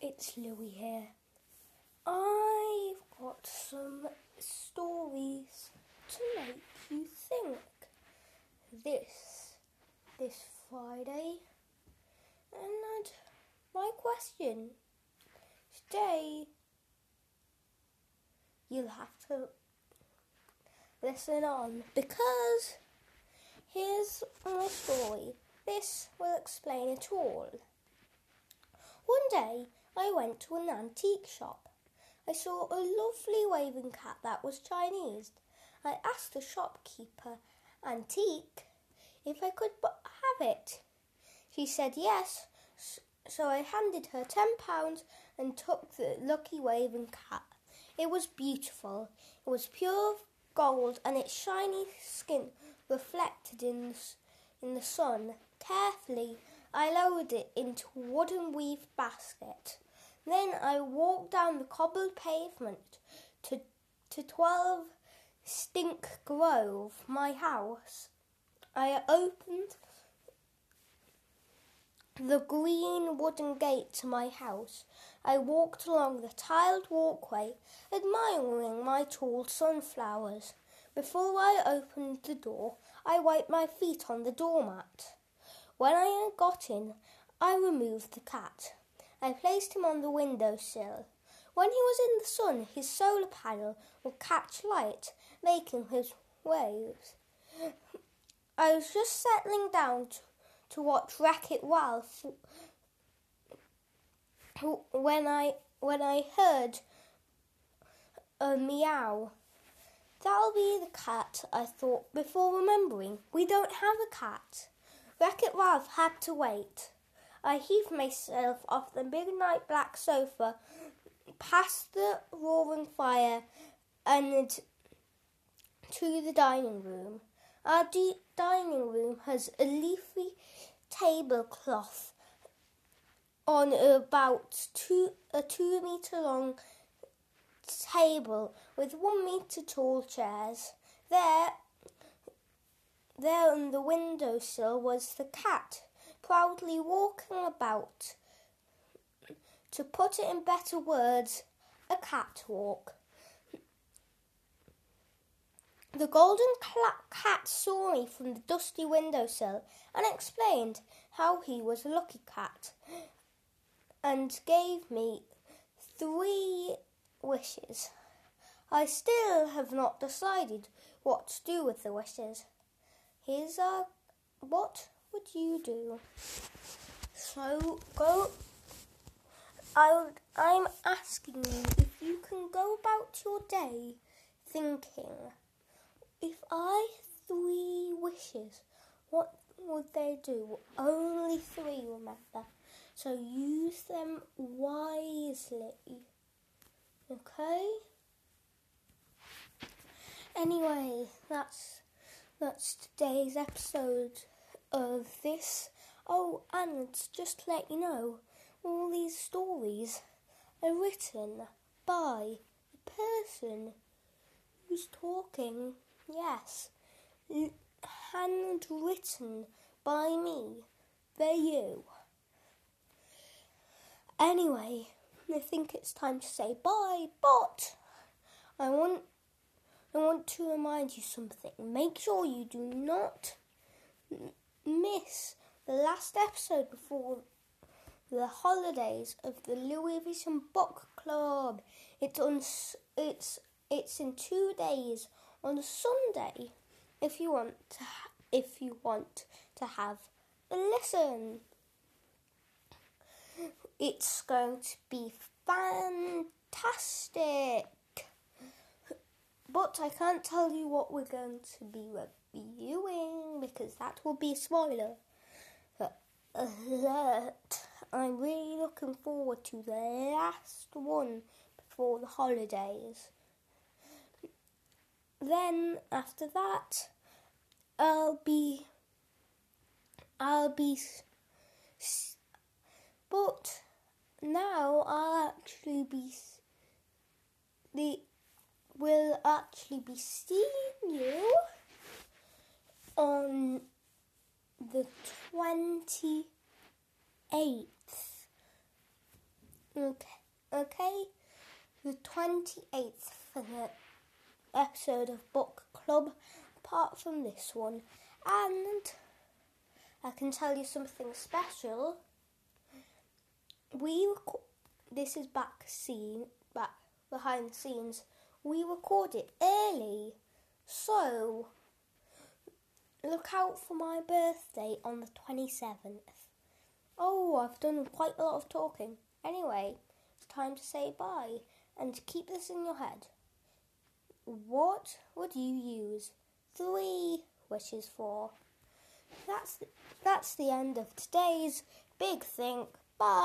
it's Louie here. I've got some stories to make you think. This, this Friday, and my question today, you'll have to listen on because here's my story. This will explain it all. One day I went to an antique shop. I saw a lovely waving cat that was Chinese. I asked the shopkeeper, Antique, if I could have it. She said yes, so I handed her ten pounds and took the lucky waving cat. It was beautiful. It was pure gold and its shiny skin reflected in the, in the sun. Carefully, I lowered it into a wooden weave basket. Then I walked down the cobbled pavement to, to 12 Stink Grove, my house. I opened the green wooden gate to my house. I walked along the tiled walkway, admiring my tall sunflowers. Before I opened the door, I wiped my feet on the doormat. When I had got in, I removed the cat. I placed him on the window sill. When he was in the sun, his solar panel would catch light, making his waves. I was just settling down to, to watch Wreck It Ralph when I when I heard a meow. That'll be the cat, I thought before remembering. We don't have a cat. Wreck It Ralph had to wait. I heaved myself off the midnight black sofa, past the roaring fire, and to the dining room. Our dining room has a leafy tablecloth on about two a two meter long table with one meter tall chairs. There there on the windowsill was the cat, proudly walking about. To put it in better words, a catwalk. The golden cat saw me from the dusty windowsill and explained how he was a lucky cat and gave me three wishes. I still have not decided what to do with the wishes. Here's a what would you do? So go. I I'm asking you if you can go about your day thinking, if I three wishes, what would they do? Only three, remember. So use them wisely. Okay? Anyway, that's that's today's episode of this. Oh, and just to let you know, all these stories are written by the person who's talking. Yes, handwritten by me. They're you. Anyway, I think it's time to say bye, but I want I want to remind you something. Make sure you do not miss the last episode before the holidays of the Louis Vuitton Book Club. It's on. It's it's in two days on Sunday. If you want to, if you want to have a listen, it's going to be fantastic. But I can't tell you what we're going to be reviewing because that will be a spoiler. Alert! I'm really looking forward to the last one before the holidays. Then after that, I'll be, I'll be, but now I'll actually be the will actually be seeing you on the 28th Okay, okay. The 28th for the episode of Book Club, apart from this one. And I can tell you something special. We this is back scene back behind the scenes. We record it early, so look out for my birthday on the 27th. Oh, I've done quite a lot of talking. Anyway, it's time to say bye and keep this in your head. What would you use three wishes for? That's the, that's the end of today's big think. Bye.